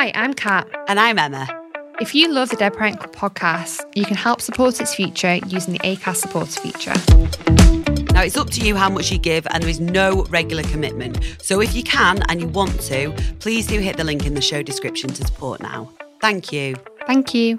Hi, I'm Kat. And I'm Emma. If you love the Dead Parent Club podcast, you can help support its future using the ACAST supporter feature. Now, it's up to you how much you give, and there is no regular commitment. So, if you can and you want to, please do hit the link in the show description to support now. Thank you. Thank you.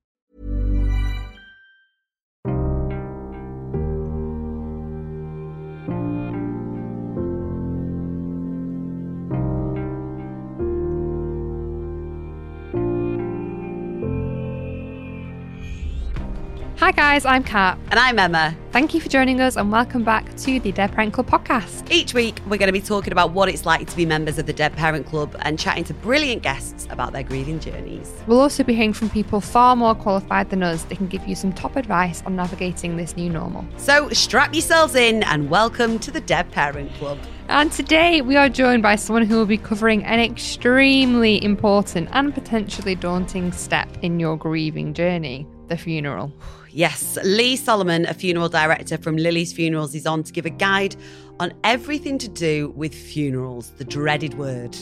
Hi, guys, I'm Kat. And I'm Emma. Thank you for joining us and welcome back to the Dead Parent Club podcast. Each week, we're going to be talking about what it's like to be members of the Dead Parent Club and chatting to brilliant guests about their grieving journeys. We'll also be hearing from people far more qualified than us that can give you some top advice on navigating this new normal. So, strap yourselves in and welcome to the Dead Parent Club. And today we are joined by someone who will be covering an extremely important and potentially daunting step in your grieving journey the funeral. Yes, Lee Solomon, a funeral director from Lily's Funerals, is on to give a guide on everything to do with funerals, the dreaded word.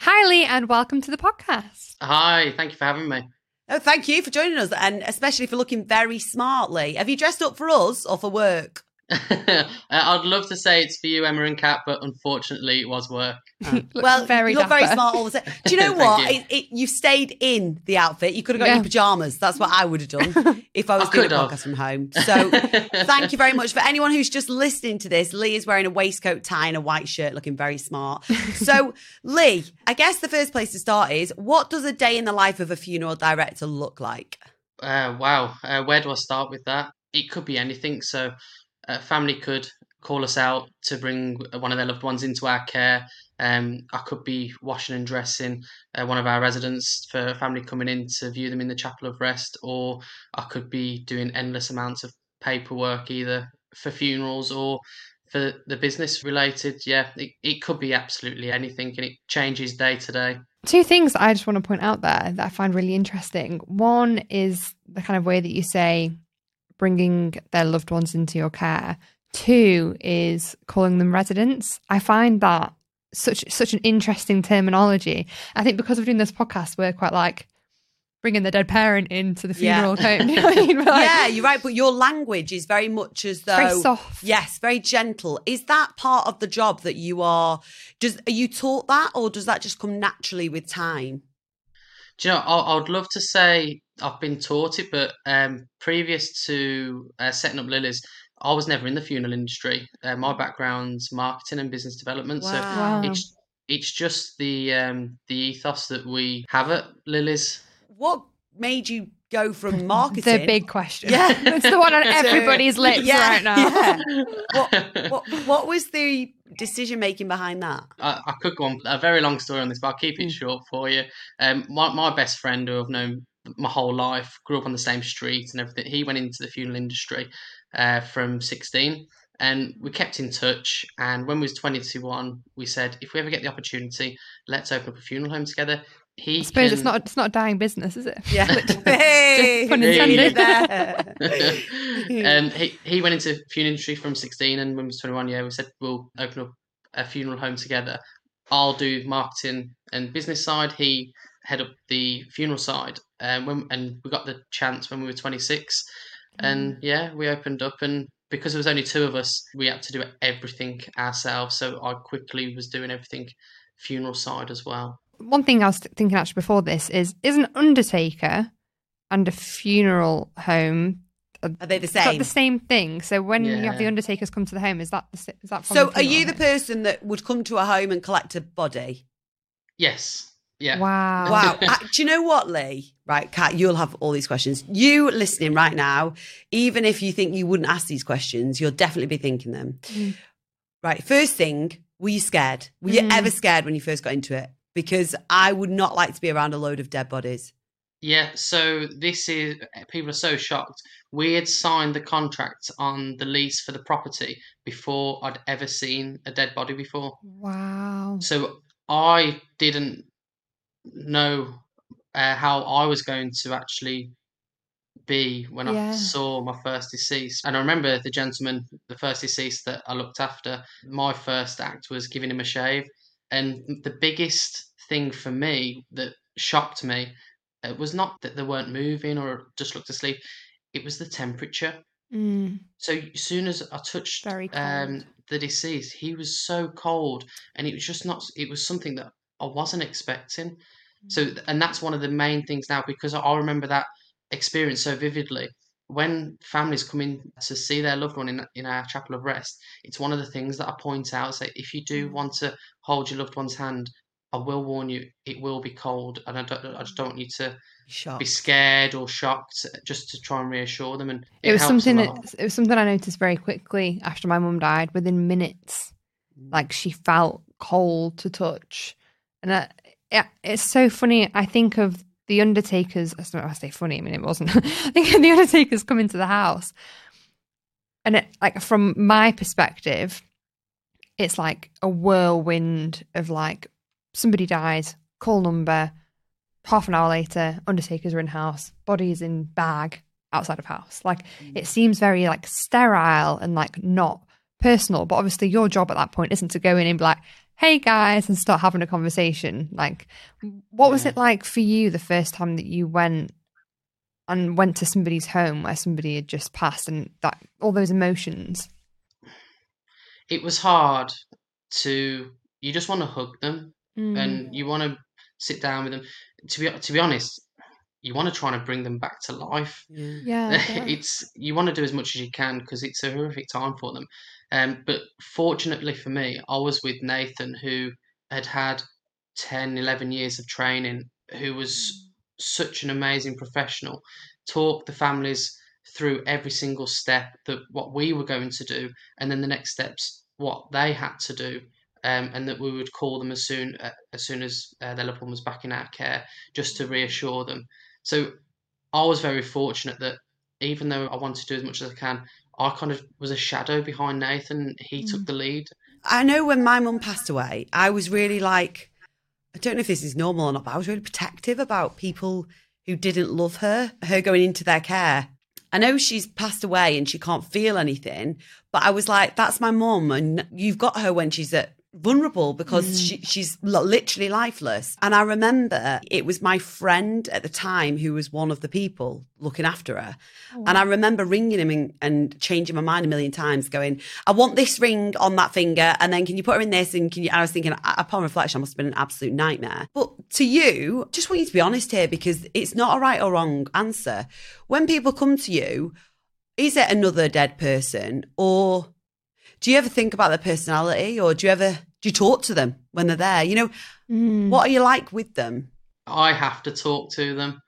Hi, Lee, and welcome to the podcast. Hi, thank you for having me. Oh, thank you for joining us and especially for looking very smartly. Have you dressed up for us or for work? I'd love to say it's for you, Emma and Kat, but unfortunately, it was work. well, very you look very smart all the time. Do you know what? you. It, it, you stayed in the outfit. You could have got Yeah. your pajamas. That's what I would have done if I was I doing a have. podcast from home. So, thank you very much for anyone who's just listening to this. Lee is wearing a waistcoat, tie, and a white shirt, looking very smart. So, Lee, I guess the first place to start is what does a day in the life of a funeral director look like? Uh, wow, uh, where do I start with that? It could be anything. So, a family could call us out to bring one of their loved ones into our care. Um, I could be washing and dressing uh, one of our residents for a family coming in to view them in the chapel of rest, or I could be doing endless amounts of paperwork either for funerals or for the business related. Yeah, it, it could be absolutely anything, and it changes day to day. Two things I just want to point out there that I find really interesting. One is the kind of way that you say bringing their loved ones into your care. Two is calling them residents. I find that such such an interesting terminology. I think because we're doing this podcast, we're quite like bringing the dead parent into the Yeah. funeral home. You know what I mean? Like, yeah, you're right. But your language is very much as though very soft. Yes, very gentle. Is that part of the job that you are? Does are you taught that, or does that just come naturally with time? Do you know, I, I would love to say I've been taught it, but um, previous to uh, setting up Lily's, I was never in the funeral industry. Uh, my background's marketing and business development, Wow. so it's it's just the um, the ethos that we have at Lily's. What made you go from marketing? It's the big question. Yeah. it's the one on To- everybody's lips Yeah, right now. yeah. What, what what was the decision making behind that? I, I could go on a very long story on this, but I'll keep it short for you. Um, my my best friend, who I've known my whole life, grew up on the same street and everything. He went into the funeral industry uh, from sixteen, and we kept in touch. And when we was twenty two one, we said if we ever get the opportunity, let's open up a funeral home together. He I suppose it's not it's not a dying business, is it? Yeah. hey, pun you intended. there. um, he he went into funeral industry from sixteen, and when he was twenty one, yeah, we said we'll open up a funeral home together. I'll do marketing and business side. He head up the funeral side. Um, when, and we got the chance when we were twenty six, and yeah, we opened up. And because there was only two of us, we had to do everything ourselves. So I quickly was doing everything funeral side as well. One thing I was thinking actually before this is is an undertaker and a funeral home Are they the is that same? the same thing? So when you have the undertakers come to the home, is that the, sa- is that from So, the are you the person that would come to a home and collect a body? Yes. Yeah. Wow. Wow. Uh, do you know what, Lee? Right, Kat, you'll have all these questions. You listening right now, even if you think you wouldn't ask these questions, you'll definitely be thinking them. Mm. Right. First thing, were you scared? Were you Mm. ever scared when you first got into it? Because I would not like to be around a load of dead bodies. Yeah, so this is people are so shocked. We had signed the contract on the lease for the property before I'd ever seen a dead body before. Wow. So I didn't know uh, how I was going to actually be when Yeah. I saw my first deceased. And I remember the gentleman, the first deceased that I looked after, my first act was giving him a shave. And the biggest thing for me that shocked me it was not that they weren't moving or just looked asleep, it was the temperature. Mm. So as soon as I touched um, the deceased, he was so cold, and it was just not. It was something that I wasn't expecting. So, Mm. and that's one of the main things now because I- remember that experience so vividly. When families come in to see their loved one in in our chapel of rest, it's one of the things that I point out. Say, if you do Mm. want to hold your loved one's hand, I will warn you, it will be cold, and I don't. I just don't want you to Shocked. be scared or shocked, just to try and reassure them. And It, was something that it was something I noticed very quickly after my mum died. Within minutes, Mm. like she felt cold to touch, and I, yeah, it's so funny. I think of the Undertaker's. I don't know. I say funny. I mean, it wasn't. I think of the Undertaker's coming to the house, and it, like from my perspective, it's like a whirlwind of like somebody dies, call number. Half an hour later, Undertaker's are in house, bodies in bag outside of house. Like mm. it seems very like sterile and like not personal. But obviously, your job at that point isn't to go in and be like, "Hey guys," and start having a conversation. Like, what was it like for you the first time that you went and went to somebody's home where somebody had just passed, and that all those emotions? it was hard to you just want to hug them Mm. and you want to sit down with them to be to be honest you want to try and bring them back to life Yeah. yeah, yeah. it's you want to do as much as you can because it's a horrific time for them um, but fortunately for me i was with nathan who had had 10 11 years of training who was such an amazing professional talked the families through every single step that what we were going to do and then the next steps what they had to do um, and that we would call them as soon uh, as soon as uh, their loved one was back in our care just to reassure them so I was very fortunate that even though I wanted to do as much as I can, I kind of was a shadow behind Nathan. He took mm. the lead. I know when my mum passed away, I was really like, I don't know if this is normal or not, but I was really protective about people who didn't love her, her going into their care. I know she's passed away and she can't feel anything, but I was like, that's my mum, and you've got her when she's at vulnerable because she, she's literally lifeless. And I remember it was my friend at the time who was one of the people looking after her. And I remember ringing him and, and changing my mind a million times, going, I want this ring on that finger. And then can you put her in this? And can you, and I was thinking, "Uh, upon reflection, I must have been an absolute nightmare. But to you, just want you to be honest here because it's not a right or wrong answer. When people come to you, is it another dead person or do you ever think about their personality or do you ever do you talk to them when they're there you know Mm. what are you like with them I have to talk to them.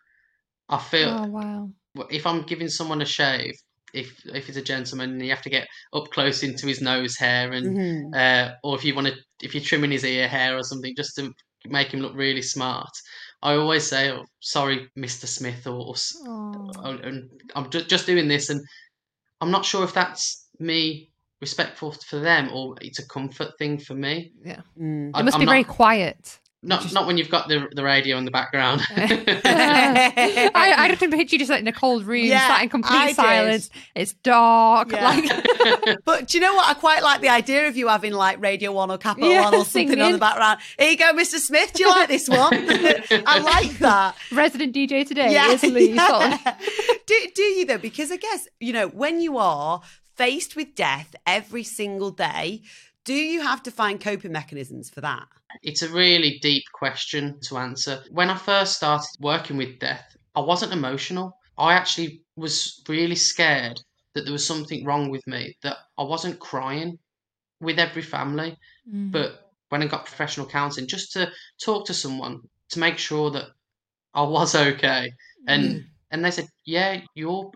I feel Oh wow. if I'm giving someone a shave, if if it's a gentleman, you have to get up close into his nose hair, and Mhm. uh, or if you want to, if you're trimming his ear hair or something, just to make him look really smart. I always say, oh, "Sorry, Mister Smith," or, or s- Oh. and I'm ju- just doing this, and I'm not sure if that's me respectful for them or it's a comfort thing for me. Yeah. Mm. I- It must I'm be not- very quiet. Not not when you've got the the radio in the background. I, I just picture you just like in a cold room, Yeah, sat in I complete did. silence. It's dark. Yeah. Like but do you know what? I quite like the idea of you having like Radio One or Capital Yeah, One or something on the background. Here you go, Mr. Smith. Do you like this one? I like that. resident DJ today is Lee Solomon. yeah. do, do you though? Because I guess, you know, when you are faced with death every single day, do you have to find coping mechanisms for that? It's a really deep question to answer. When I first started working with death, I wasn't emotional. I actually was really scared that there was something wrong with me, that I wasn't crying with every family. Mm. But when I got professional counselling, just to talk to someone to make sure that I was okay. And Mm. and they said, yeah, you're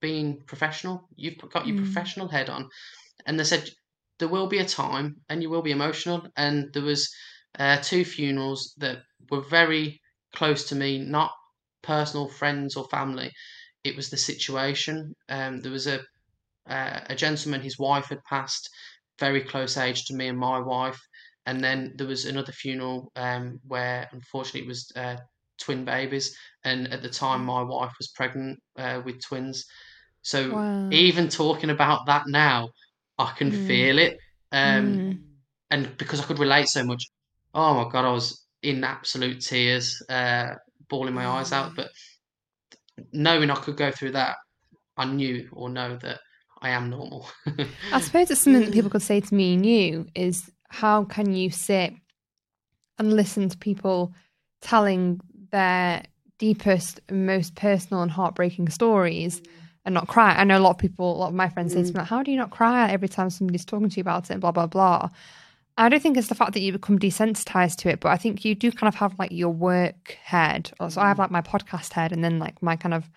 being professional. You've got your Mm. professional head on. And they said there will be a time, and you will be emotional. And there was uh, two funerals that were very close to me, not personal friends or family. It was the situation. Um, there was a uh, a gentleman, his wife had passed, very close age to me and my wife. And then there was another funeral um, where, unfortunately, it was uh, twin babies. And at the time, my wife was pregnant uh, with twins. So Wow. even talking about that now, I can Mm. feel it. Um, Mm. And because I could relate so much, oh my God, I was in absolute tears, uh, bawling my eyes out. But knowing I could go through that, I knew or know that I am normal. I suppose it's something that people could say to me and you is how can you sit and listen to people telling their deepest and most personal and heartbreaking stories and not cry? I know a lot of people, a lot of my friends say to mm. me, like, how do you not cry every time somebody's talking to you about it and blah, blah, blah. I don't think it's the fact that you become desensitized to it, but I think you do kind of have like your work head. So I have mm. like my podcast head and then like my kind of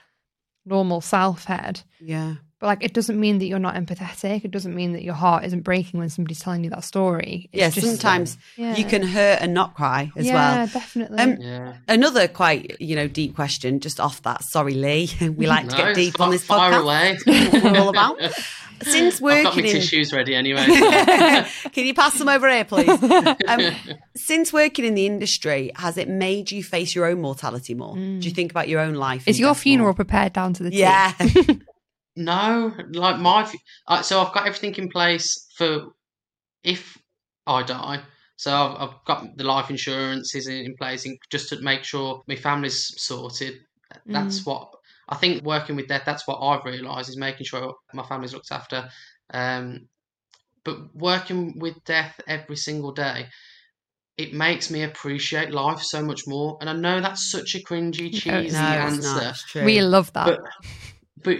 normal self head. Yeah. But like, it doesn't mean that you're not empathetic. It doesn't mean that your heart isn't breaking when somebody's telling you that story. It's yeah, just- sometimes Yeah. you can hurt and not cry as well. yeah, well. definitely. Um, yeah. Another quite, you know, deep question just off that. Sorry, Lee. We like to get deep on this fire podcast. away. That's what we're all about. Since I've got my working in tissues ready anyway. Can you pass them over here, please? Um, since working in the industry, has it made you face your own mortality more? Do you think about your own life? Is your death more? funeral prepared down to the T? Yeah. No, like my, uh, so I've got everything in place for if I die. So I've, I've got the life insurance is in, in place in, just to make sure my family's sorted. That's what I think. Working with death, that's what I've realised is making sure my family's looked after. Um, but working with death every single day, it makes me appreciate life so much more. And I know that's such a cringy, cheesy No, answer not. It's true. We love that. but but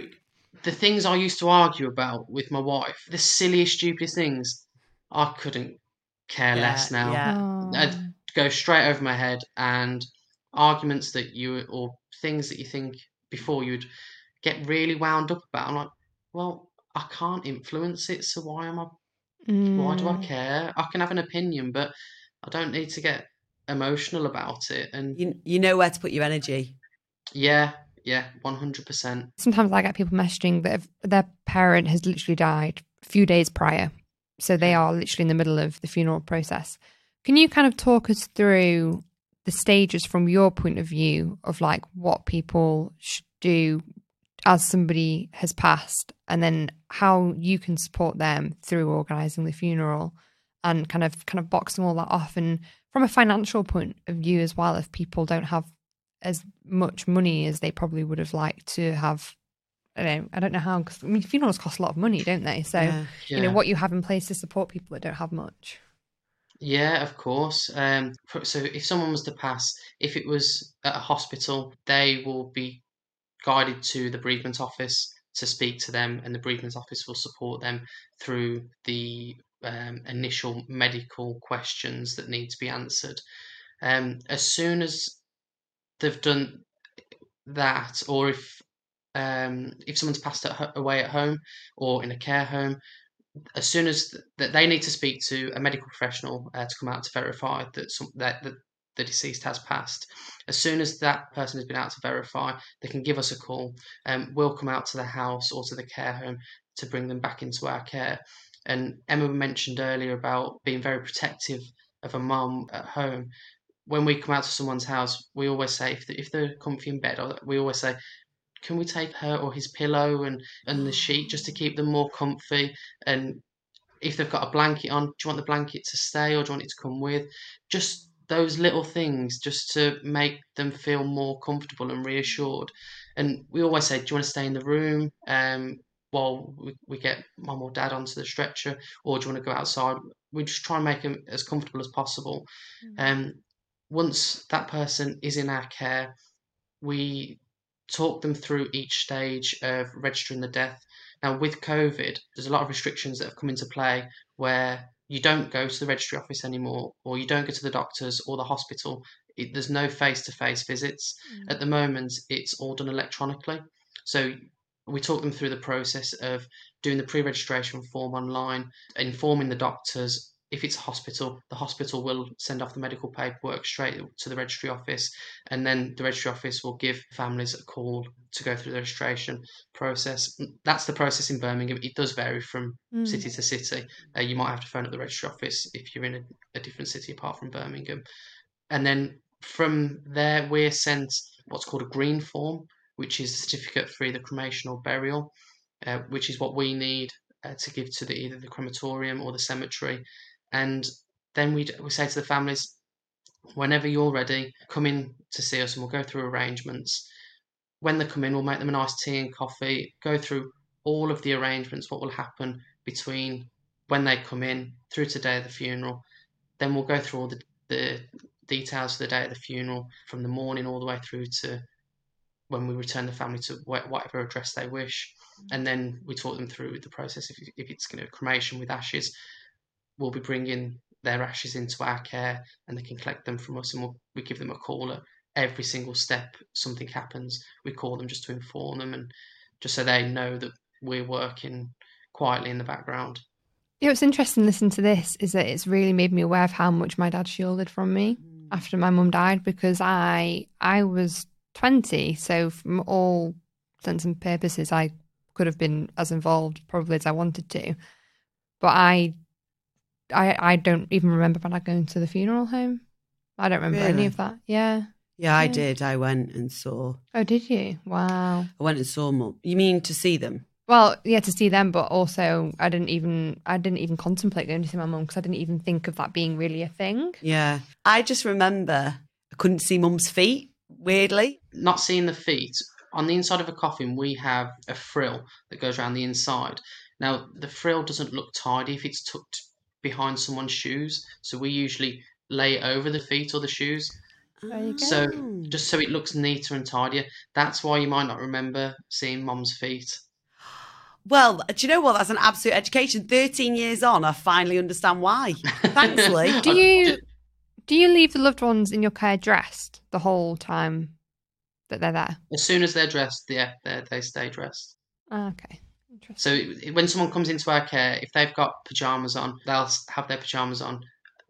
the things I used to argue about with my wife, the silliest, stupidest things, I couldn't care Yeah, less now. yeah. I'd go straight over my head, and arguments that you or things that you think before you'd get really wound up about. I'm like, well, I can't influence it, so why am I? Why do I Mm. care? I can have an opinion, but I don't need to get emotional about it. And You, you know where to put your energy. yeah, yeah, one hundred percent. Sometimes I get people messaging that if their parent has literally died a few days prior. So they are literally in the middle of the funeral process. Can you kind of talk us through the stages from your point of view of like what people should do as somebody has passed and then how you can support them through organizing the funeral and kind of kind of boxing all that off and from a financial point of view as well if people don't have as much money as they probably would have liked to have I don't know, I don't know how because I mean funerals cost a lot of money, don't they? So Yeah. you know what you have in place to support people that don't have much. Yeah, of course. Um, so if someone was to pass, if it was at a hospital, they will be guided to the bereavement office to speak to them, and the bereavement office will support them through the um, initial medical questions that need to be answered. Um, as soon as they've done that, or if um, if someone's passed away at home or in a care home, as soon as th- that they need to speak to a medical professional uh, to come out to verify that some, that the, the deceased has passed. As soon as that person has been out to verify, they can give us a call. Um, we'll come out to the house or to the care home to bring them back into our care. And Emma mentioned earlier about being very protective of a mum at home. When we come out to someone's house, we always say if, if they're comfy in bed, we always say, can we take her or his pillow and, and the sheet just to keep them more comfy? And if they've got a blanket on, do you want the blanket to stay or do you want it to come with? Just those little things just to make them feel more comfortable and reassured. And we always say, do you want to stay in the room um, while we, we get mum or dad onto the stretcher or do you want to go outside? We just try and make them as comfortable as possible. Um, once that person is in our care, we talk them through each stage of registering the death. Now, with COVID, there's a lot of restrictions that have come into play where you don't go to the registry office anymore, or you don't go to the doctors or the hospital it, there's no face-to-face visits mm. at the moment. It's all done electronically. So we talk them through the process of doing the pre-registration form online, informing the doctors. If it's a hospital, the hospital will send off the medical paperwork straight to the registry office, and then the registry office will give families a call to go through the registration process. That's the process in Birmingham. It does vary from Mm. city to city. Uh, you might have to phone up the registry office if you're in a, a different city apart from Birmingham. And then from there, we're sent what's called a green form, which is a certificate for either cremation or burial, uh, which is what we need uh, to give to the, either the crematorium or the cemetery. And then we, we say to the families, whenever you're ready, come in to see us and we'll go through arrangements. When they come in, we'll make them a nice tea and coffee, go through all of the arrangements, what will happen between when they come in through to day of the funeral. Then we'll go through all the, the details of the day of the funeral from the morning all the way through to when we return the family to whatever address they wish. And then we talk them through the process. If, if it's going to cremation with ashes, we'll be bringing their ashes into our care and they can collect them from us and we'll, we give them a call at every single step something happens. We call them just to inform them and just so they know that we're working quietly in the background. You know, what's interesting listening to this is that it's really made me aware of how much my dad shielded from me mm. after my mum died because I I was 20, so from all sense and purposes, I could have been as involved probably as I wanted to, but I I I don't even remember my dad going to the funeral home. I don't remember any of that. Yeah. Yeah, I did. I went and saw. Oh, did you? Wow. I went and saw mum. You mean to see them? Well, yeah, to see them, but also I didn't even I didn't even contemplate going to see my mum because I didn't even think of that being really a thing. Yeah. I just remember I couldn't see mum's feet. Weirdly. Not seeing the feet, on the inside of a coffin, we have a frill that goes around the inside. Now, the frill doesn't look tidy if it's tucked behind someone's shoes, so we usually lay it over the feet or the shoes. There you go. So Oh. just so it looks neater and tidier. That's why you might not remember seeing mom's feet. Well, do you know what? That's an absolute education. 13 years on, I finally understand why. Thanks, Lee. Do you do you leave the loved ones in your care dressed the whole time that they're there? As soon as they're dressed, yeah, they they stay dressed. Ah, Okay, interesting. So when someone comes into our care, if they've got pajamas on, they'll have their pajamas on.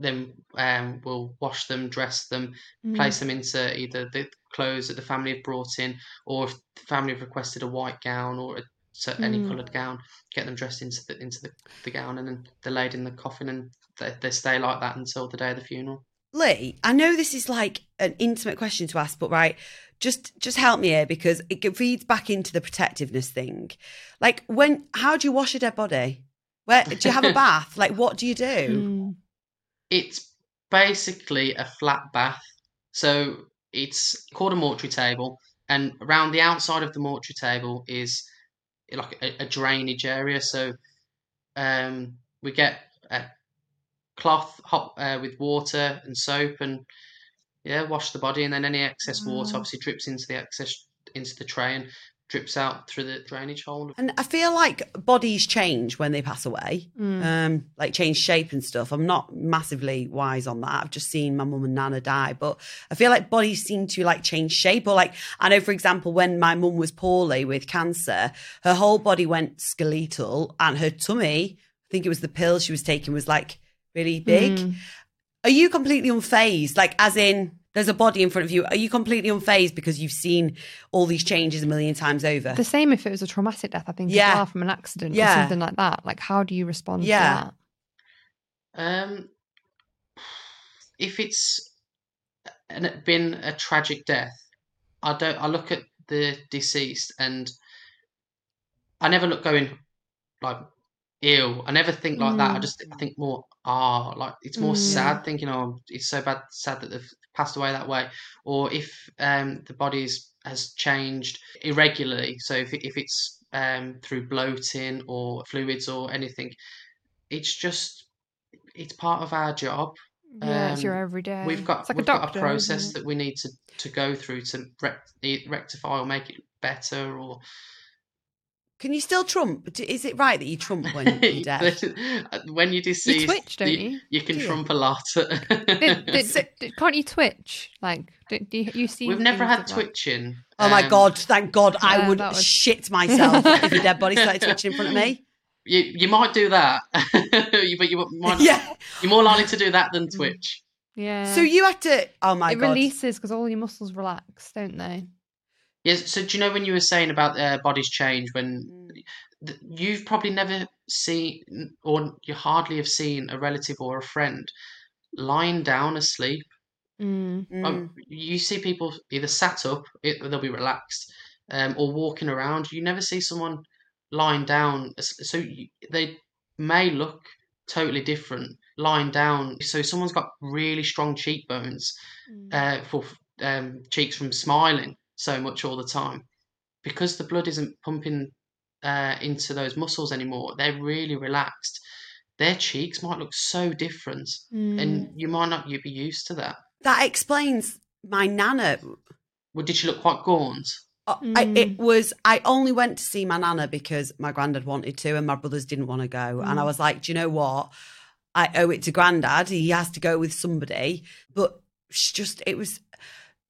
Then um, we'll wash them, dress them, Mm. place them into either the clothes that the family have brought in, or if the family have requested a white gown or a, so any Mm. coloured gown, get them dressed into the into the, the gown, and then they're laid in the coffin, and they, they stay like that until the day of the funeral. Lee, I know this is like an intimate question to ask, but right, just just help me here because it feeds back into the protectiveness thing. Like when how do you wash a dead body? Where do you have a bath? Like what do you do? Mm. It's basically a flat bath. So it's called a mortuary table, and around the outside of the mortuary table is like a, a drainage area. So um, we get a cloth hot uh, with water and soap, and yeah, wash the body, and then any excess water obviously drips into the excess into the tray and drips out through the drainage hole. And I feel like bodies change when they pass away, Mm. um, like change shape and stuff. I'm not massively wise on that. I've just seen my mum and nana die, but I feel like bodies seem to like change shape. Or like I know, for example, when my mum was poorly with cancer, her whole body went skeletal, and her tummy, I think it was the pill she was taking, was like really big. Mm. Are you completely unfazed? Like, as in, there's a body in front of you. Are you completely unfazed because you've seen all these changes a million times over? The same if it was a traumatic death, I think, Yeah. as well, from an accident Yeah. or something like that. Like, how do you respond Yeah. to that? Um, if it's an, been a tragic death, I don't. I look at the deceased and I never look going like ill. I never think like that. I Mm. just I think more ah like it's more Mm. sad thinking oh it's so bad sad that they've passed away that way or if um the body's has changed irregularly so if, if it's um through bloating or fluids or anything it's just it's part of our job Yeah, it's your Um, everyday. we've got like we've a got a process that we need to to go through to rec- e- rectify or make it better or Can you still trump? Is it right that you trump when you're deaf? when you deceased, twitch, don't you? You can Do you? trump a lot. Did- did- did- can't you twitch? Like, do, do you, you see? We've never had of that? twitching. Oh my Um, god! Thank God, I Yeah, would was- shit myself if a dead body started twitching in front of me. You you might do that, but you might Yeah. you're more likely to do that than Twitch. Yeah. So you have to. Oh my it god! It releases because all your muscles relax, don't they? Yes. So do you know when you were saying about uh, bodies change when Mm. th- you've probably never seen or you hardly have seen a relative or a friend lying down asleep. Mm. Mm. Um, you see people either sat up, it, they'll be relaxed, um, or walking around. You never see someone lying down. So you, they may look totally different lying down. So someone's got really strong cheekbones Mm. uh, for um, cheeks from smiling so much all the time because the blood isn't pumping uh, into those muscles anymore. They're really relaxed. Their cheeks might look so different, Mm. and you might not you be used to that. that explains my nana. Well, did she look quite gaunt? Uh, I, Mm. it was I only went to see my nana because my granddad wanted to and my brothers didn't want to go. And I Mm. was like, do you know what? I owe it to granddad. He has to go with somebody. But she just it was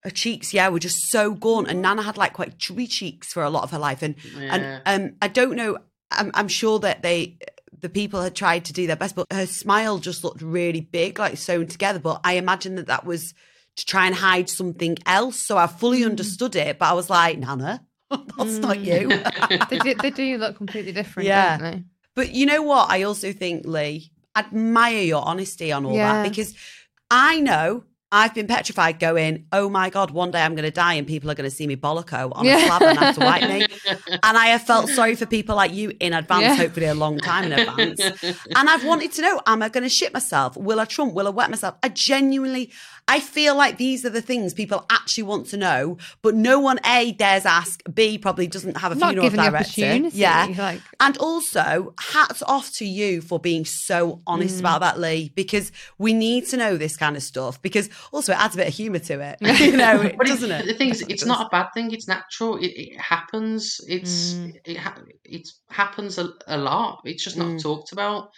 her cheeks, yeah, were just so gaunt. And Nana had like quite chubby cheeks for a lot of her life. And Yeah. and um, I don't know. I'm, I'm sure that they the people had tried to do their best, but her smile just looked really big, like sewn together. But I imagine that that was to try and hide something else. So I fully Mm. understood it, but I was like, Nana, that's not you. they, do, they do look completely different, Yeah. don't they? But you know what? I also think, Lee, admire your honesty on all Yeah. that because I know I've been petrified going, oh my God, one day I'm going to die and people are going to see me bolloco on a slab and have to wipe me. And I have felt sorry for people like you in advance, Yeah. hopefully a long time in advance. And I've wanted to know, am I going to shit myself? Will I trump? Will I wet myself? I genuinely, I feel like these are the things people actually want to know, but no one A dares ask, B probably doesn't have a Not funeral given the director. opportunity. Yeah. Like, And also, hats off to you for being so honest about that, Lee, because we need to know this kind of stuff. Because also, it adds a bit of humour to it, you know, it- But doesn't it? The thing is, it's not a bad thing. It's natural. It, it happens. It's Mm. it ha- it happens a, a lot. It's just not Mm. talked about.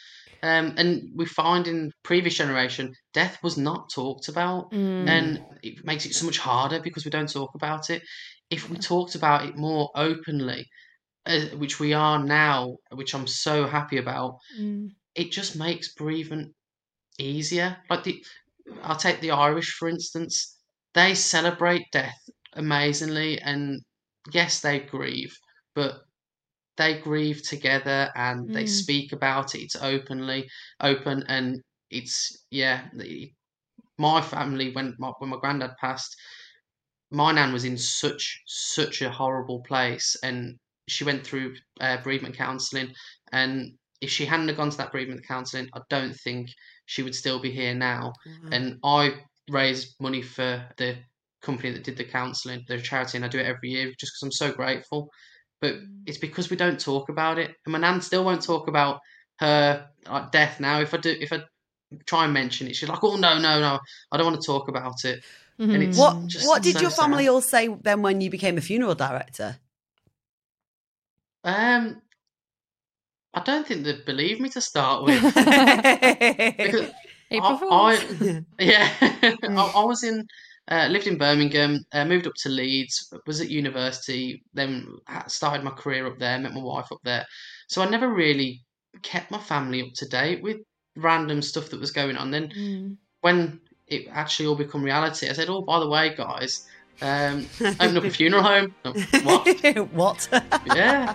Um, and we find in previous generation, death was not talked about, mm. and it makes it so much harder because we don't talk about it. If we talked about it more openly, uh, which we are now, which I'm so happy about, Mm. it just makes bereavement easier. Like the, I'll take the Irish for instance. They celebrate death amazingly, and yes, they grieve, but they grieve together and they Mm. speak about it. It's openly open, and it's yeah. My family when my, when my granddad passed, my nan was in such such a horrible place, and she went through uh, bereavement counselling, and if she hadn't have gone to that bereavement counselling, I don't think she would still be here now. Mm. And I raise money for the company that did the counselling, the charity, and I do it every year just because I'm so grateful. But mm. it's because we don't talk about it, and my nan still won't talk about her like, death now. If I do, if I try and mention it, she's like, "Oh no, no, no, I don't want to talk about it." And mm-hmm. it's What just What did so your family sad. all say then when you became a funeral director? Um, I don't think they believe me to start with. because April I, I- yeah, I, mm. I was in, uh, lived in Birmingham, uh, moved up to Leeds, was at university, then started my career up there, met my wife up there. So I never really kept my family up to date with random stuff that was going on. Then Mm. when it actually all become reality, I said, "Oh, by the way, guys, um, open up a funeral home." What? what? yeah.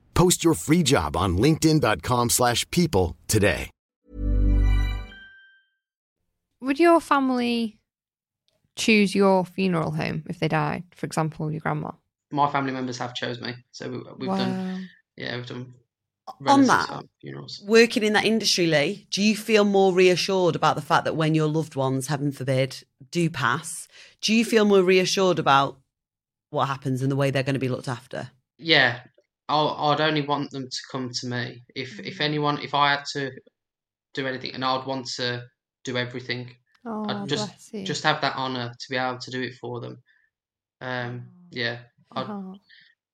Post your free job on linkedin.com/people slash people today. Would your family choose your funeral home if they died? For example, your grandma. My family members have chose me, so we, we've wow. done. Yeah, we've done. On that, funerals. Working in that industry, Lee, do you feel more reassured about the fact that when your loved ones, heaven forbid, do pass, do you feel more reassured about what happens and the way they're going to be looked after? Yeah, I'll, I'd only want them to come to me if if Mm. anyone if I had to do anything, and I'd want to do everything. Oh, I'd just just have that honor to be able to do it for them. Um, yeah, I Oh.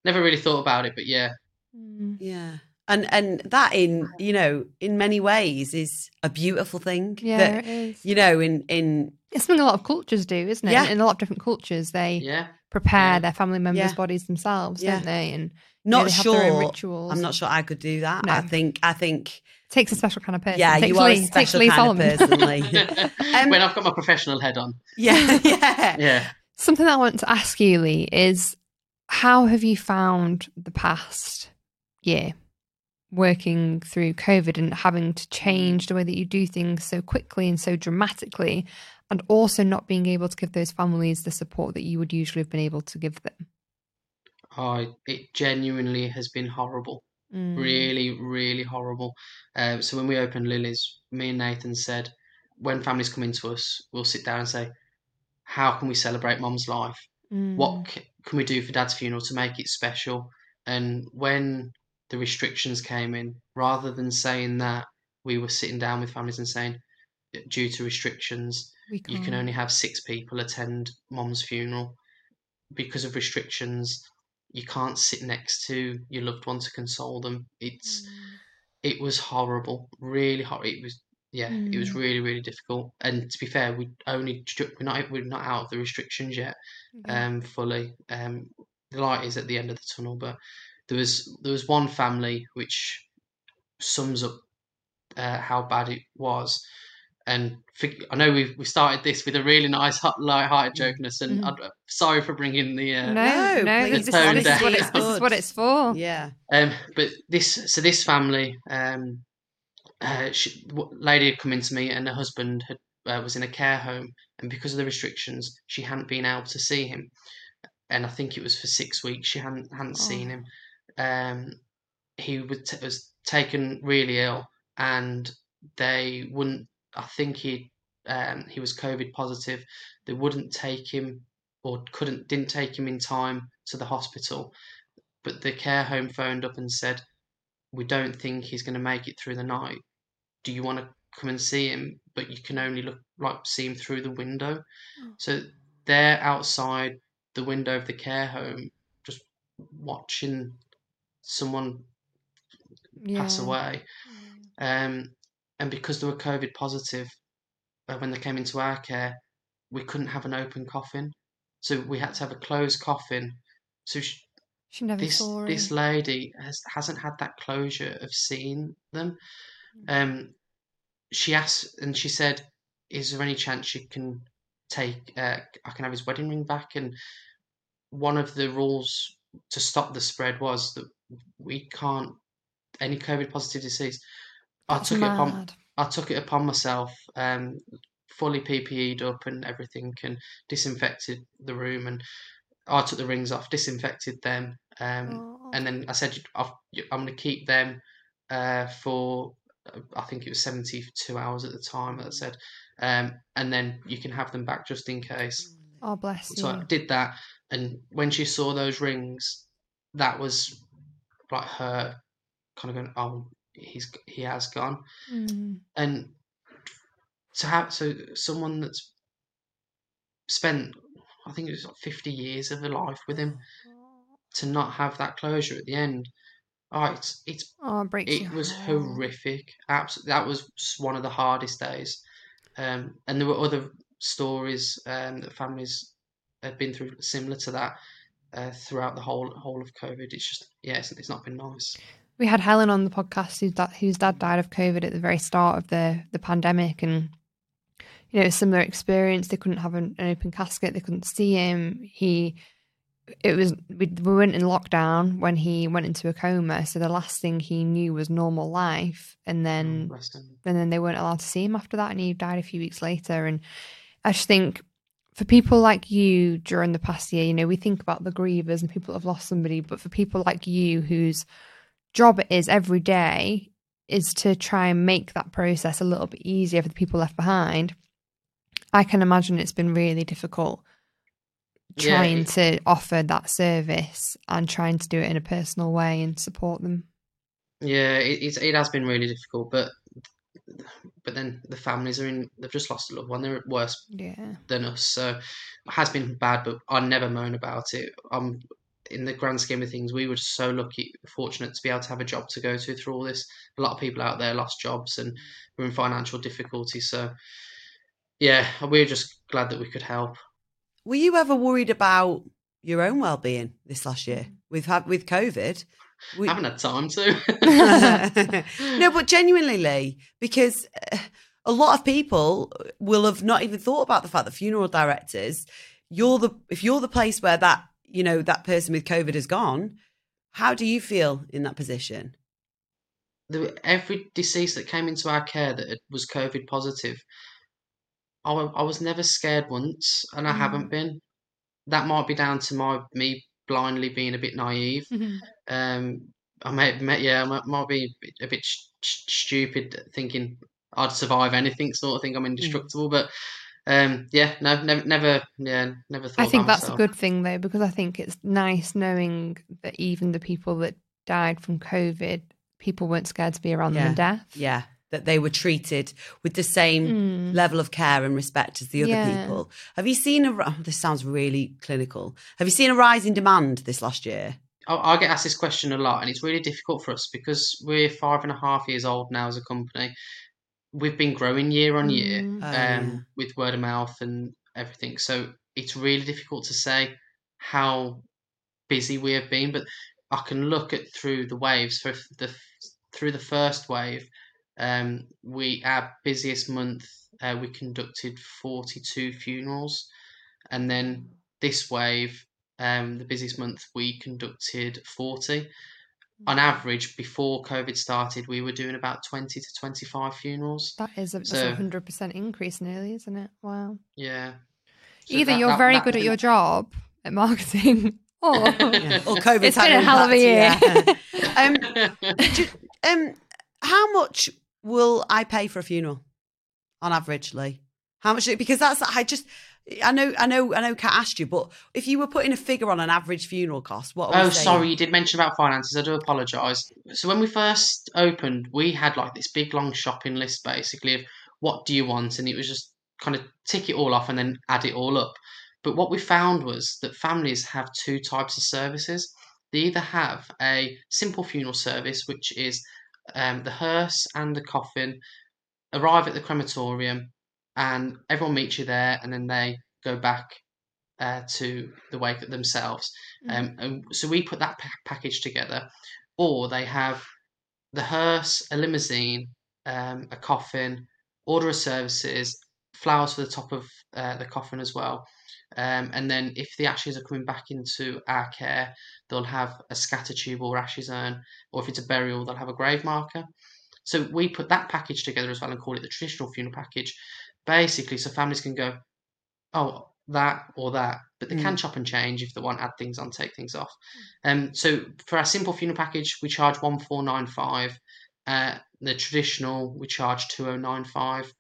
never really thought about it, but yeah, Mm. Yeah. And and that in, you know, in many ways is a beautiful thing. Yeah, that, it is. you know, in in It's something a lot of cultures do, isn't it? Yeah. In a lot of different cultures, they yeah, prepare Yeah. their family members' Yeah. bodies themselves, Yeah. don't they? And not they sure their rituals. I'm not sure I could do that. No. I think I think It takes a special kind of person. yeah, It takes you are Lee, a special Lee kind Solomon. of person, Lee. Um, when I've got my professional head on, yeah, yeah. yeah. Something that I want to ask you, Lee, is how have you found the past year working through COVID and having to change the way that you do things so quickly and so dramatically, and also not being able to give those families the support that you would usually have been able to give them? I it genuinely has been horrible. Mm. really, really horrible. Um, so when we opened Lily's, me and Nathan said, when families come into us, we'll sit down and say, how can we celebrate Mom's life? Mm. What c- can we do for Dad's funeral to make it special? And when the restrictions came in, rather than saying that, we were sitting down with families and saying, due to restrictions, you can only have six people attend Mom's funeral because of restrictions. You can't sit next to your loved one to console them. It's it was horrible, really horrible. It was yeah, it was Mm. really really difficult. And to be fair, we only we're not we're not out of the restrictions yet, Yeah. um, fully. Um, the light is at the end of the tunnel, but there was there was one family which sums up uh, how bad it was. And fig- I know we we started this with a really nice light-hearted jokeness, and Mhm. I'm sorry for bringing the uh, no, No, no, please, this, is, tone this, is what it's, this is what it's for. Yeah. Um, but this, so this family, um, uh, she, w- lady had come into me, and her husband had uh, was in a care home, and because of the restrictions, she hadn't been able to see him, and I think it was for six weeks she hadn't hadn't seen Oh. him. Um, he was, t- was taken really ill, and they wouldn't. I think he um, he was COVID positive. They wouldn't take him, or couldn't didn't take him in time to the hospital but the care home phoned up and said, "We don't think he's going to make it through the night. Do you want to come and see him? But you can only look like see him through the window." So they're outside the window of the care home, just watching someone pass away. Um, and because they were COVID positive, uh, when they came into our care, we couldn't have an open coffin, so we had to have a closed coffin. So sh She never this saw him. this lady has hasn't had that closure of seeing them. Um, she asked and she said, "Is there any chance you can take? Uh, I can have his wedding ring back?" And one of the rules to stop the spread was that we can't any COVID positive disease. I That's took it upon. I took it upon myself, um, fully PPE'd up and everything, and disinfected the room. And I took the rings off, disinfected them, um, Oh. and then I said, I've, "I'm going to keep them uh, for I think it was 72 hours at the time." I said, um, and then you can have them back just in case. Oh, bless So I did that, and when she saw those rings, that was like her kind of going, "Oh, he's he has gone." Mm. and to have so someone that's spent I think it was like 50 years of a life with him to not have that closure at the end Oh, it's it's Oh, it breaks it was heart. horrific. Absolutely, that was one of the hardest days. Um, and there were other stories um, that families have been through similar to that uh, throughout the whole whole of COVID. It's just yeah, it's, it's not been nice. We had Helen on the podcast whose dad, whose dad died of COVID at the very start of the the pandemic, and you know, a similar experience. They couldn't have an, an open casket. They couldn't see him. He, it was we, we went in lockdown when he went into a coma. So the last thing he knew was normal life, and then oh, Bless and then they weren't allowed to see him after that, and he died a few weeks later. And I just think for people like you during the past year, you know, we think about the grievers and people that have lost somebody, but for people like you whose job it is every day is to try and make that process a little bit easier for the people left behind. I can imagine it's been really difficult trying it- to offer that service and trying to do it in a personal way and support them. Yeah, it, it has been really difficult, but but then the families are in. They've just lost a loved one. They're worse Yeah. than us. So it has been bad, but I never moan about it. Um, in the grand scheme of things, we were so lucky, fortunate to be able to have a job to go to through all this. A lot of people out there lost jobs and were in financial difficulty. So yeah, we we're just glad that we could help. Were you ever worried about your own well-being this last year with ha- with COVID? We- I haven't had time to. no, but genuinely, Lee, because uh, a lot of people will have not even thought about the fact that funeral directors, you're the if you're the place where that you know that person with COVID has gone. How do you feel in that position? the, every deceased that came into our care that was COVID positive, I, I was never scared once, and I haven't been. That might be down to my me blindly being a bit naive. Um, I may, may yeah, I might, might be a bit, a bit sh- sh- stupid thinking I'd survive anything, sort of thing. I'm indestructible, but um, yeah, no, never, never, yeah, never thought. I think about that's a good thing though, because I think it's nice knowing that even the people that died from COVID, people weren't scared to be around them Yeah. in death. Yeah, that they were treated with the same level of care and respect as the other Yeah. people. Have you seen a? oh, This sounds really clinical. Have you seen a rise in demand this last year? I, I get asked this question a lot, and it's really difficult for us because we're five and a half years old now as a company. We've been growing year on year Mm. Oh, um, yeah. with word of mouth and everything. So it's really difficult to say how busy we have been, but I can look at through the waves. For the through the first wave, um, we our busiest month uh, we conducted forty two funerals, and then this wave, um, the busiest month we conducted forty. On average, before COVID started, we were doing about twenty to twenty five funerals. That is a, So- hundred percent increase nearly, isn't it? Wow. Yeah. So Either that- you're that- very that good at your job at marketing, or Yeah. Or COVID. It's been a hell of a year. um, ju- um, how much will I pay for a funeral on average, Lee? How much? Because that's I just. I know, I know, I know. Kat asked you, but if you were putting a figure on an average funeral cost, what? Oh, sorry, you did mention about finances. I do apologise. So when we first opened, we had like this big long shopping list basically of what do you want, and it was just kind of tick it all off and then add it all up. But what we found was that families have two types of services. They either have a simple funeral service, which is um, the hearse and the coffin arrive at the crematorium, and everyone meets you there, and then they go back uh, to the wake themselves. Um, and so we put that pa- package together, or they have the hearse, a limousine, um, a coffin, order of services, flowers for the top of uh, the coffin as well. Um, and then if the ashes are coming back into our care, they'll have a scatter tube or ashes urn, or if it's a burial, they'll have a grave marker. So we put that package together as well and call it the traditional funeral package, basically, so families can go, oh, that or that, but they can chop and change if they want add things on, take things off. Um, so for our simple funeral package, we charge one four nine five. Uh, the traditional, we charge two oh nine five,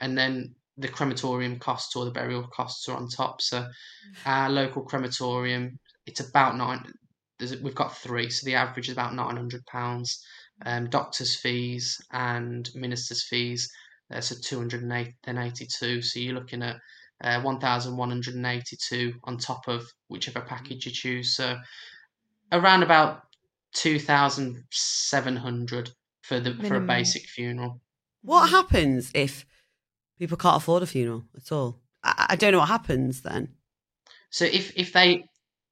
and then the crematorium costs or the burial costs are on top. So our local crematorium, it's about nine. There's, we've got three, so the average is about nine hundred pounds. Um, doctors' fees and ministers' fees, so two hundred and eighty-two. So you're looking at uh, 1,182 on top of whichever package you choose. So around about two thousand seven hundred for the for a basic funeral. What happens if people can't afford a funeral at all? I, I don't know what happens then. So if if they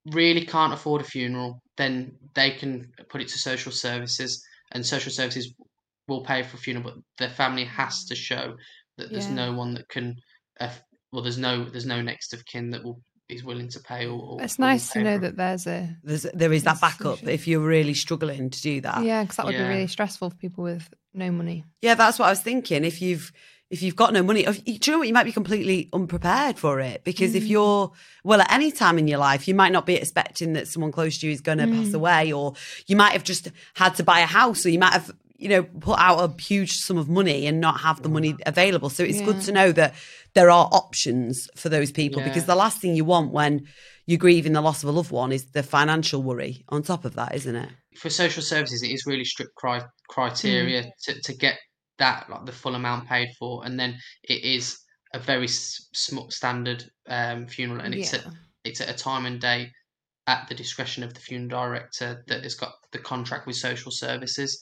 really can't afford a funeral, then they can put it to social services, and social services will pay for a funeral, but the family has to mm. show that there's Yeah. no one that can. Uh, well, there's no there's no next of kin that will is willing to pay. Or, or It's nice to know that there's a There's, there is that backup if you're really struggling to do that. yeah, because that would Yeah. be really stressful for people with no money. Yeah, that's what I was thinking. If you've if you've got no money, if, do you know what? You might be completely unprepared for it because if mm. you're well at any time in your life, you might not be expecting that someone close to you is going to pass mm. away, or you might have just had to buy a house, or you might have you know put out a huge sum of money and not have the money available. So it's good to know that there are options for those people because the last thing you want when you're grieving the loss of a loved one is the financial worry on top of that, isn't it? for social services, it is really strict cri- criteria Mm. to, to get that like the full amount paid for, and then it is a very s- sm- standard um, funeral, and it's Yeah. at it's at a time and date at the discretion of the funeral director that has got the contract with social services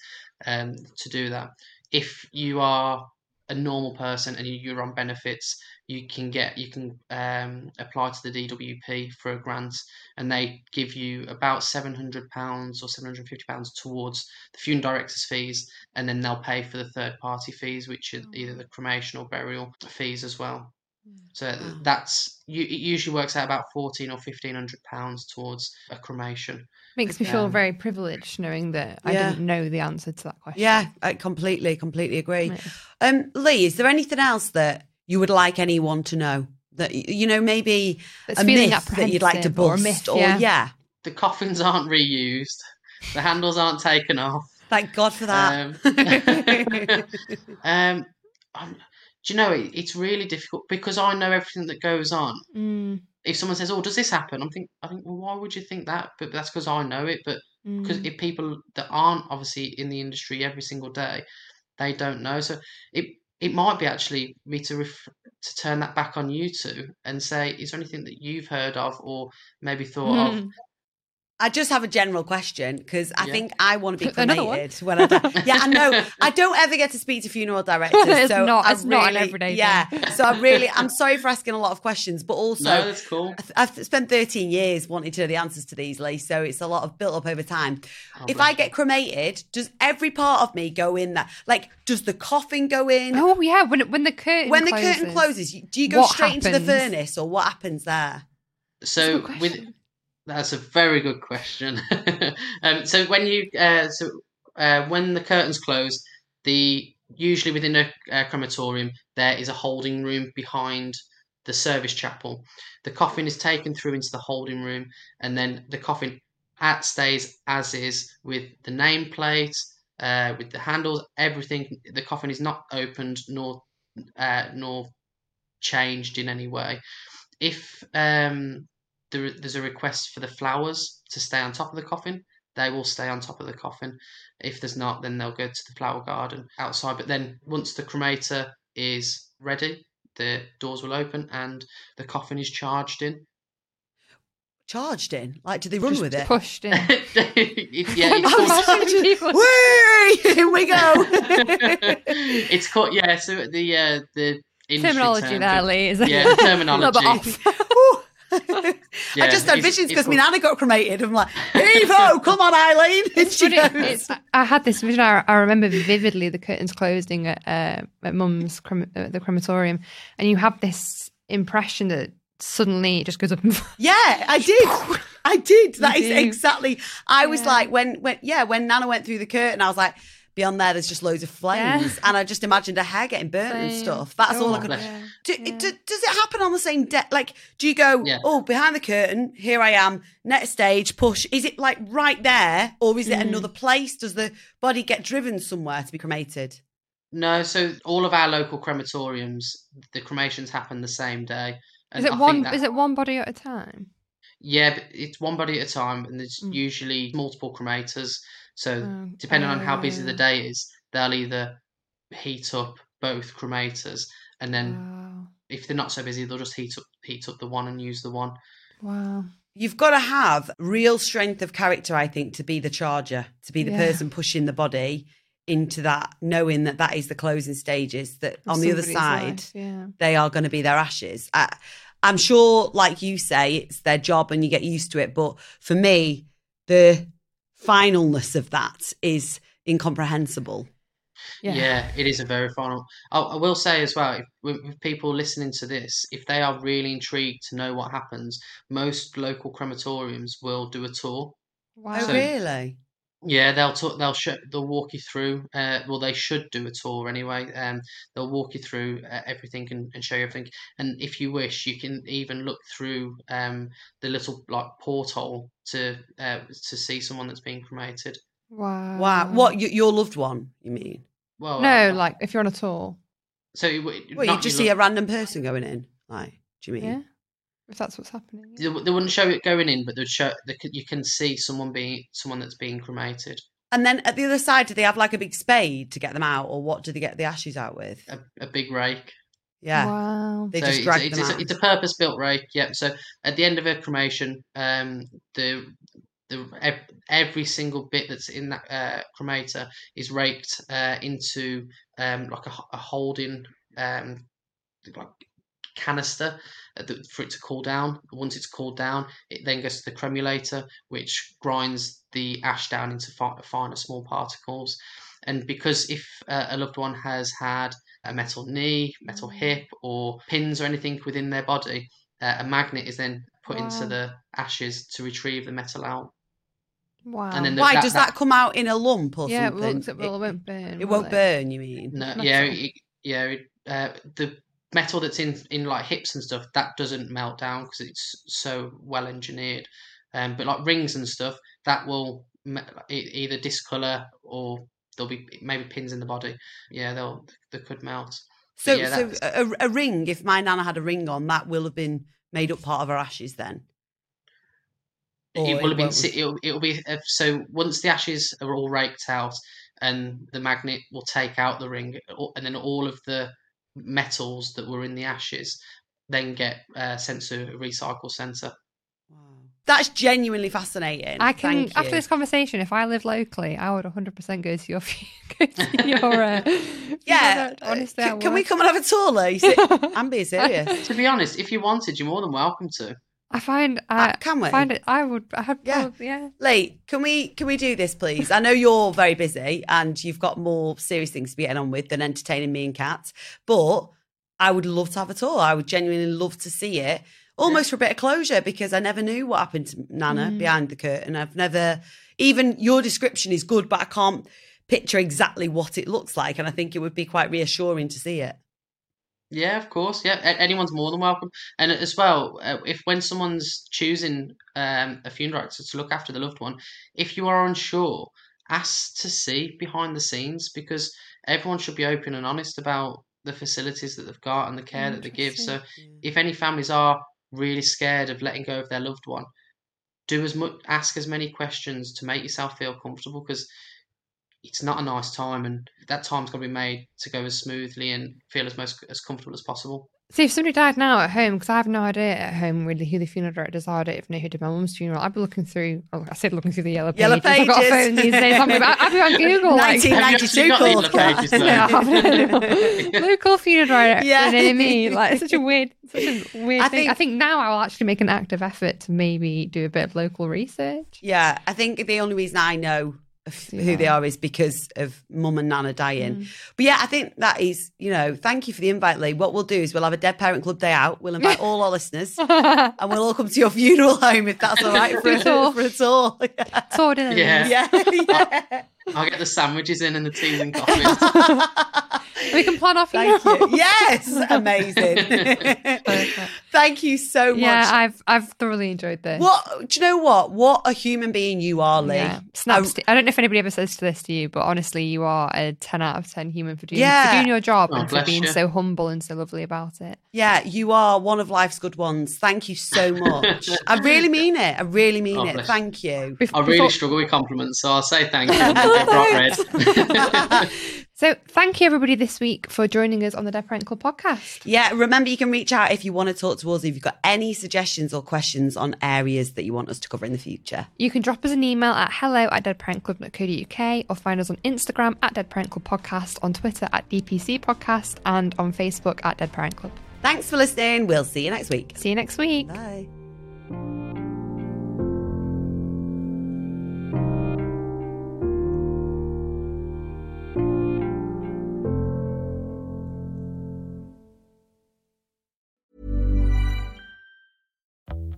um, to do that. If you are a normal person and you- you're on benefits, you can get you can um, apply to the DWP for a grant, and they give you about seven hundred pounds or seven hundred fifty pounds towards the funeral director's fees, and then they'll pay for the third party fees, which are either the cremation or burial fees as well. So Wow. that's you, it usually works out about fourteen or fifteen hundred pounds towards a cremation. Makes me feel Um, very privileged knowing that I didn't know the answer to that question. Yeah, I completely, completely agree. Yeah. Um, Lee, is there anything else that you would like anyone to know? That you know, maybe That's a myth that you'd like to apprehensive or a bust, myth, or, yeah. yeah. The coffins aren't reused, the handles aren't taken off. Thank God for that. Um, um, do you know it, it's really difficult because I know everything that goes on. Mm, If someone says, "Oh, does this happen?" I'm think, I think, well, why would you think that? But that's because I know it. But because mm. if people that aren't obviously in the industry every single day, they don't know. So it it might be actually me to ref- to turn that back on you two and say, is there anything that you've heard of or maybe thought of? I just have a general question because I Yeah. think I want to be cremated when I die. Yeah, I know. I don't ever get to speak to funeral directors. It's so not- I it's not an really- everyday thing. Yeah. So I really, I'm sorry for asking a lot of questions, but also no, that's cool. I've spent 13 years wanting to know the answers to these, Lee. So it's a lot of built up over time. Oh, if I get cremated, does every part of me go in that? Like, does the coffin go in? Oh yeah, when when the curtain when the closes. curtain closes, do you go what straight into the furnace or what happens there? So That's a good with question. That's a very good question. um, so when you uh, so uh, when the curtains close, the usually within a, uh crematorium there is a holding room behind the service chapel. The coffin is taken through into the holding room, and then the coffin at stays as is with the nameplate, uh, with the handles, everything. The coffin is not opened nor uh, nor changed in any way. If um, there, there's a request for the flowers to stay on top of the coffin, they will stay on top of the coffin. If there's not, then they'll go to the flower garden outside. But then once the cremator is ready, the doors will open and the coffin is charged in. Charged in? Like, do they run Just with it? pushed in. It- yeah, it's Imagine called, Whee! Here we go. it's called yeah. So the uh, the Terminology term there, Lee. Is Yeah, the a little bit terminology. Off. Ooh. Yeah, I just had visions because my nana got cremated. I'm like, Evo, come on, Eileen. And It's she funny, goes, it's, I had this vision. I, I remember vividly the curtains closing at, uh, at Mum's crem- uh, the crematorium, and you have this impression that suddenly it just goes up. And Yeah, I did. I did. That is do. exactly. I was Yeah. like, when, when, yeah, when Nana went through the curtain, I was like, beyond there, there's just loads of flames, Yeah. and I just imagined her hair getting burnt and stuff. That's all I Oh, could. Yeah. Do, Yeah. do, does it happen on the same day? Like, do you go, Yeah. oh, behind the curtain, here I am, next stage, push? Is it like right there, or is it Mm. another place? Does the body get driven somewhere to be cremated? No, so all of our local crematoriums, the cremations happen the same day. Is it I one? that- Is it one body at a time? Yeah, but it's one body at a time, and there's Mm. usually multiple cremators. So Oh, depending on how busy the day is, they'll either heat up both cremators, and then Wow. if they're not so busy, they'll just heat up heat up the one and use the one. Wow. You've got to have real strength of character, I think, to be the charger, to be the Yeah. person pushing the body into that, knowing that that is the closing stages, that Of on the other side, yeah. they are going to be their ashes. I, I'm sure, like you say, it's their job and you get used to it. But for me, the finalness of that is incomprehensible. Yeah. Yeah. it is a very final. I, I will say as well, if, with, with people listening to this, if they are really intrigued to know what happens, most local crematoriums will do a tour. Wow. Oh, So- really? Yeah, they'll talk, they'll show, they'll walk you through. Uh, well, they should do a tour anyway. Um, they'll walk you through uh, everything and, and show you everything. And if you wish, you can even look through um the little like porthole to uh to see someone that's being cremated. wow. Wow. What, y- your loved one, you mean? Well, No, uh, like if you're on a tour. so it, w- Well, you just you see a random person going in. Like, do you mean? Yeah. If that's what's happening. They, they wouldn't show it going in, but they'd show they could, you can see someone being someone that's being cremated. And then at the other side, do they have like a big spade to get them out, or what do they get the ashes out with? A, a big rake. Yeah, Wow. they so just it's, drag it's, them it's, out. it's a purpose built rake. Yep. So at the end of a cremation, um, the the every single bit that's in that uh, cremator is raked uh, into um, like a holding um, like canister uh, for it to cool down. Once it's cooled down, it then goes to the cremulator, which grinds the ash down into finer, small particles. And because if uh, a loved one has had a metal knee, metal hip, or pins or anything within their body, uh, a magnet is then put into the ashes to retrieve the metal out. Wow. And then the- Why that- does that- that, come out in a lump or yeah, it, something? looks, well, it won't burn. it will won't burn. You mean? No, Metal. yeah, it, yeah. It, uh, the metal that's in in like hips and stuff that doesn't melt down because it's so well engineered. Um, but like rings and stuff that will me- either discolor or there'll be maybe pins in the body. Yeah, they'll they could melt. So, yeah, so a, a ring. If my nana had a ring on, that will have been made up part of her ashes. Then Or it will have been. won't It'll, it'll be uh, so once the ashes are all raked out and the magnet will take out the ring, and then all of the metals that were in the ashes then get uh, sent to a recycle center. That's genuinely fascinating. I can Thank after this conversation, if I lived locally, I would 100% go to your go to your. Uh, Yeah, funeral. honestly, c- I can we come and have a tour, Lee? Si- I'm being serious. To be honest, if you wanted, you're more than welcome to. I find I Uh, can we? find it. I would. I had Yeah. probably, yeah. Lee, can we can we do this, please? I know you're very busy and you've got more serious things to be getting on with than entertaining me and Kat, but I would love to have a tour. I would genuinely love to see it, almost for a bit of closure, because I never knew what happened to Nana Mm. behind the curtain. I've never even your description is good, but I can't picture exactly what it looks like, and I think it would be quite reassuring to see it. Yeah, of course. Yeah, A- anyone's more than welcome. And as well, uh, if when someone's choosing um, a funeral director to look after the loved one, if you are unsure, ask to see behind the scenes because everyone should be open and honest about the facilities that they've got and the care that they give. So, if any families are really scared of letting go of their loved one, do as much, ask as many questions to make yourself feel comfortable because it's not a nice time, and that time's got to be made to go as smoothly and feel as most as comfortable as possible. See, if somebody died now at home, because I have no idea at home really who the funeral directors are. I don't even know who did my mum's funeral. I'd be looking through. Oh, I said looking through the yellow pages. Yellow I've got a phone these days. I'd be, I'd be on Google. 1992 Have called actually got the yellow pages, yeah, local funeral director Yeah. near me. Like it's such a weird, such a weird I thing. think- I think now I will actually make an active effort to maybe do a bit of local research. Yeah, I think the only reason I know of who they are is because of mum and nana dying. Mm. But yeah, I think that is, you know, thank you for the invite, Lee. What we'll do is we'll have a Dead Parent Club day out. We'll invite all our listeners and we'll all come to your funeral home if that's all right for, a, Tour. for a tour. Yeah. Tour dinner. Yeah. Yeah. yeah. I'll get the sandwiches in and the teas and coffees. We can plan our Thank funeral. you. Yes, amazing. Thank you so much. Yeah, I've I've thoroughly enjoyed this. what do you know? What what a human being you are, Lee. Yeah. Snaps. I- I, don't know if anybody ever says this to you, but honestly, you are a ten out of ten human for doing Yeah. for doing your job Oh, and for being you. so humble and so lovely about it. Yeah, you are one of life's good ones. Thank you so much. I really mean it. I really mean Oh, it. Thank you. Bef- I really before- struggle with compliments, so I'll say thank you. and red. So, thank you everybody this week for joining us on the Dead Parent Club podcast. Yeah, remember you can reach out if you want to talk to us, if you've got any suggestions or questions on areas that you want us to cover in the future. You can drop us an email at hello at deadparentclub.co.uk or find us on Instagram at Dead Parent Club Podcast, on Twitter at DPC Podcast, and on Facebook at Dead Parent Club. Thanks for listening. We'll see you next week. See you next week. Bye.